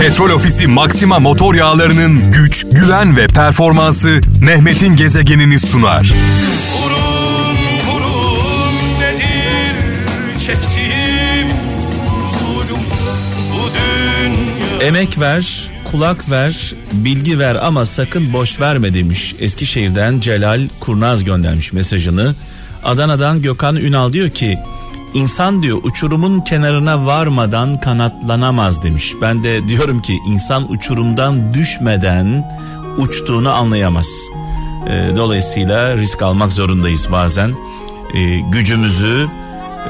Petrol Ofisi Maxima motor yağlarının güç, güven ve performansı Mehmet'in gezegenini sunar. Vurun vurun nedir çektiğim zulüm bu dünya Emek ver, kulak ver, bilgi ver ama sakın boş verme demiş. Eskişehir'den Celal Kurnaz göndermiş mesajını. Adana'dan Gökhan Ünal diyor ki insan diyor uçurumun kenarına varmadan kanatlanamaz demiş. Ben de diyorum ki insan uçurumdan düşmeden uçtuğunu anlayamaz. Ee, dolayısıyla risk almak zorundayız bazen. Ee, gücümüzü,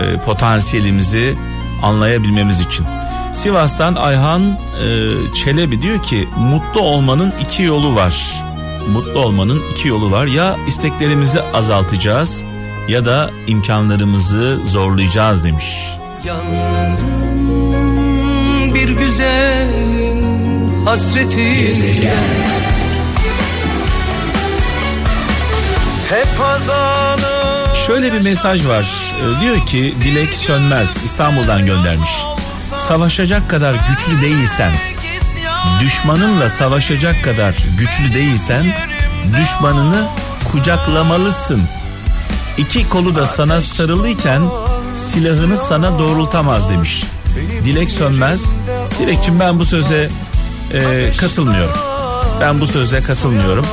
e, potansiyelimizi anlayabilmemiz için. Sivas'tan Ayhan e, Çelebi diyor ki mutlu olmanın iki yolu var. Mutlu olmanın iki yolu var. Ya isteklerimizi azaltacağız ya da imkanlarımızı zorlayacağız demiş. Yandım bir güzelin hasreti Hep azanı Şöyle bir mesaj var. E, diyor ki Dilek Sönmez İstanbul'dan göndermiş. Savaşacak kadar güçlü değilsen, düşmanınla savaşacak kadar güçlü değilsen düşmanını kucaklamalısın. İki kolu da sana sarılıyken silahını sana doğrultamaz demiş. Dilek Sönmez. Dilekçim ben bu söze e, katılmıyorum. Ben bu söze katılmıyorum.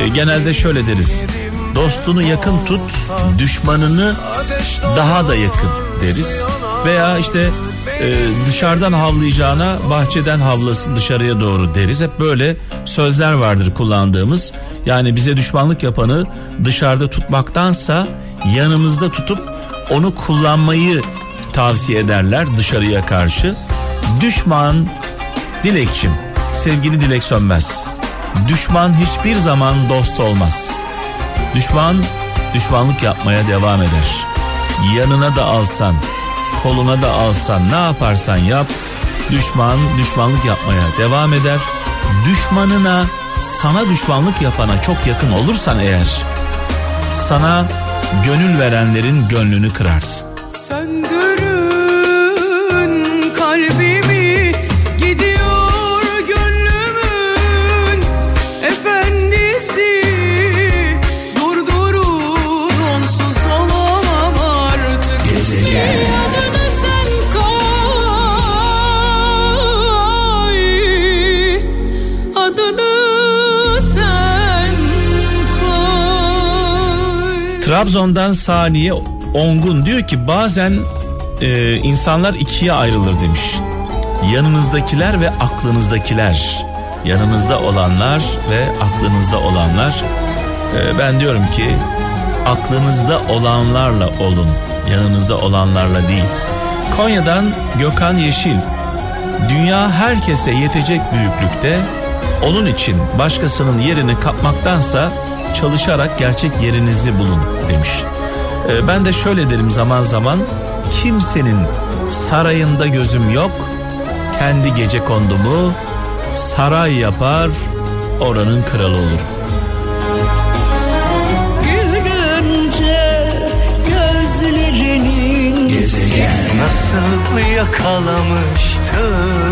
E, genelde şöyle deriz. Dostunu yakın tut, düşmanını daha da yakın deriz. Veya işte e, dışarıdan havlayacağına bahçeden havlasın dışarıya doğru deriz. Hep böyle sözler vardır kullandığımız. Yani bize düşmanlık yapanı dışarıda tutmaktansa yanımızda tutup onu kullanmayı tavsiye ederler dışarıya karşı. Düşman Dilekçim, sevgili Dilek Sönmez. Düşman hiçbir zaman dost olmaz. Düşman düşmanlık yapmaya devam eder. Yanına da alsan, koluna da alsan, ne yaparsan yap, düşman düşmanlık yapmaya devam eder. Düşmanına, sana düşmanlık yapana çok yakın olursan eğer, sana gönül verenlerin gönlünü kırarsın. Söndürün kalbimi gidiyor gönlümün efendisi. Durdurun onsuz olamam artık. Koy. Adını Trabzon'dan Saniye Ongun diyor ki bazen e, insanlar ikiye ayrılır demiş. Yanınızdakiler ve aklınızdakiler. Yanınızda olanlar ve aklınızda olanlar. E, ben diyorum ki aklınızda olanlarla olun. Yanınızda olanlarla değil. Konya'dan Gökhan Yeşil. Dünya herkese yetecek büyüklükte. Onun için başkasının yerini kapmaktansa çalışarak gerçek yerinizi bulun demiş. Ee, ben de şöyle derim zaman zaman kimsenin sarayında gözüm yok. Kendi gece kondumu saray yapar oranın kralı olur. Gülünce gözlerinin Nasıl yakalamıştık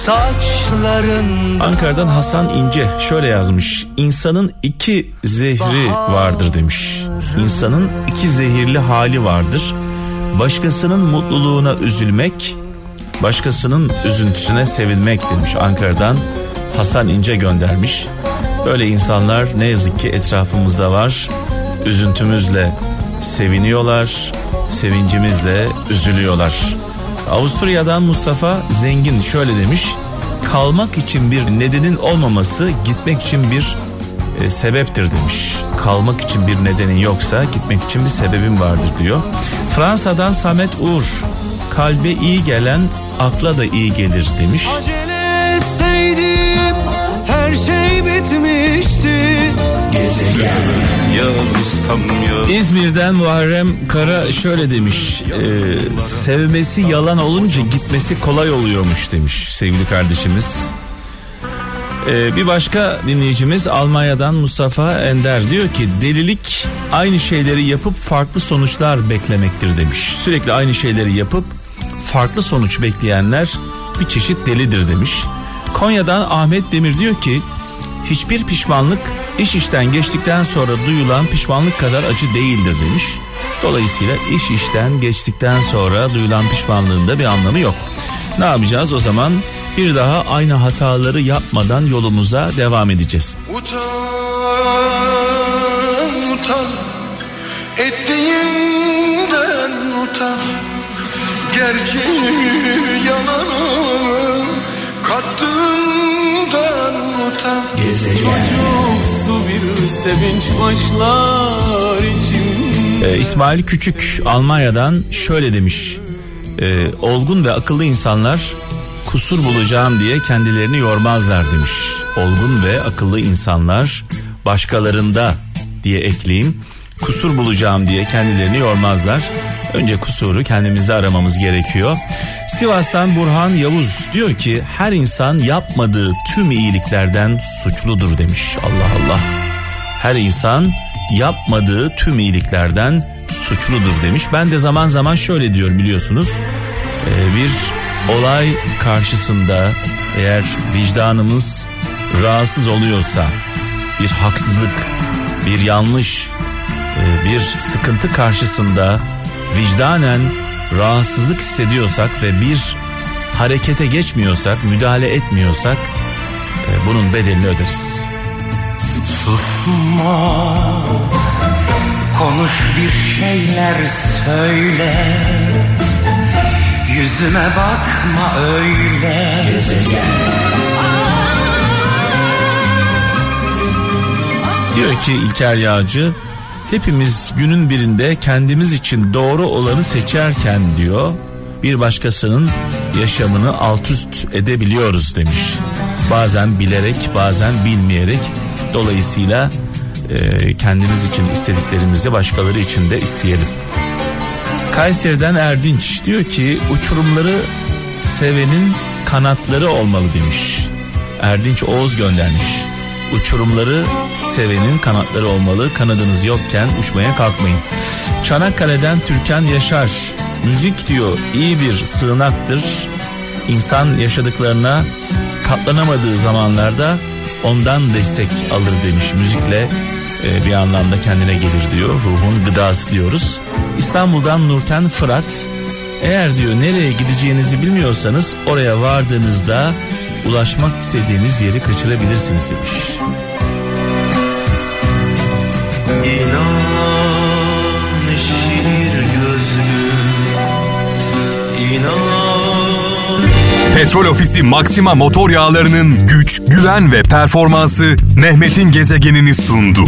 Saçların Ankara'dan Hasan İnce şöyle yazmış. İnsanın iki zehri vardır demiş. İnsanın iki zehirli hali vardır. Başkasının mutluluğuna üzülmek, başkasının üzüntüsüne sevinmek demiş. Ankara'dan Hasan İnce göndermiş. Böyle insanlar ne yazık ki etrafımızda var. Üzüntümüzle seviniyorlar, sevincimizle üzülüyorlar. Avusturya'dan Mustafa Zengin şöyle demiş. Kalmak için bir nedenin olmaması gitmek için bir e, sebeptir demiş. Kalmak için bir nedenin yoksa gitmek için bir sebebin vardır diyor. Fransa'dan Samet Uğur. Kalbe iyi gelen akla da iyi gelir demiş. Acele etseydim her şey bitmişti Yaz ustam yaz İzmir'den Muharrem Kara şöyle demiş. e, sevmesi yalan olunca gitmesi kolay oluyormuş demiş sevgili kardeşimiz. E, bir başka dinleyicimiz Almanya'dan Mustafa Ender diyor ki delilik aynı şeyleri yapıp farklı sonuçlar beklemektir demiş. Sürekli aynı şeyleri yapıp farklı sonuç bekleyenler bir çeşit delidir demiş. Konya'dan Ahmet Demir diyor ki hiçbir pişmanlık iş işten geçtikten sonra duyulan pişmanlık kadar acı değildir demiş. Dolayısıyla iş işten geçtikten sonra duyulan pişmanlığın da bir anlamı yok. Ne yapacağız o zaman? Bir daha aynı hataları yapmadan yolumuza devam edeceğiz. Utan utan Ettiğinden utan Gerçeği yalanı Kattığından utan Çocuksu bir sevinç başlar içimde Ee, İsmail Küçük Almanya'dan şöyle demiş. Ee, olgun ve akıllı insanlar kusur bulacağım diye kendilerini yormazlar demiş. Olgun ve akıllı insanlar başkalarında diye ekleyeyim. Kusur bulacağım diye kendilerini yormazlar. Önce kusuru kendimizde aramamız gerekiyor. Sivas'tan Burhan Yavuz diyor ki her insan yapmadığı tüm iyiliklerden suçludur demiş. Allah Allah. Her insan yapmadığı tüm iyiliklerden suçludur demiş. Ben de zaman zaman şöyle diyorum biliyorsunuz. Ee, bir olay karşısında eğer vicdanımız rahatsız oluyorsa bir haksızlık, bir yanlış, e, bir sıkıntı karşısında vicdanen rahatsızlık hissediyorsak ve bir harekete geçmiyorsak, müdahale etmiyorsak e, bunun bedelini öderiz. Susma. Konuş bir şeyler söyle. Yüzüme bakma öyle. Diyor ki İlker Yağcı hepimiz günün birinde kendimiz için doğru olanı seçerken diyor bir başkasının yaşamını alt üst edebiliyoruz demiş. Bazen bilerek bazen bilmeyerek dolayısıyla e, kendimiz için istediklerimizi başkaları için de isteyelim. Kayseri'den Erdinç diyor ki uçurumları sevenin kanatları olmalı demiş. Erdinç Oğuz göndermiş. Uçurumları sevenin kanatları olmalı. Kanadınız yokken uçmaya kalkmayın. Çanakkale'den Türkan Yaşar. Müzik diyor iyi bir sığınaktır. İnsan yaşadıklarına katlanamadığı zamanlarda ondan destek alır demiş. Müzikle e, bir anlamda kendine gelir diyor. Ruhun gıdası diyoruz. İstanbul'dan Nurten Fırat. Eğer diyor nereye gideceğinizi bilmiyorsanız oraya vardığınızda ulaşmak istediğiniz yeri kaçırabilirsiniz demiş. İnan şiir gözlüm İnan Petrol Ofisi Maxima motor yağlarının güç, güven ve performansı Mehmet'in gezegenini sundu.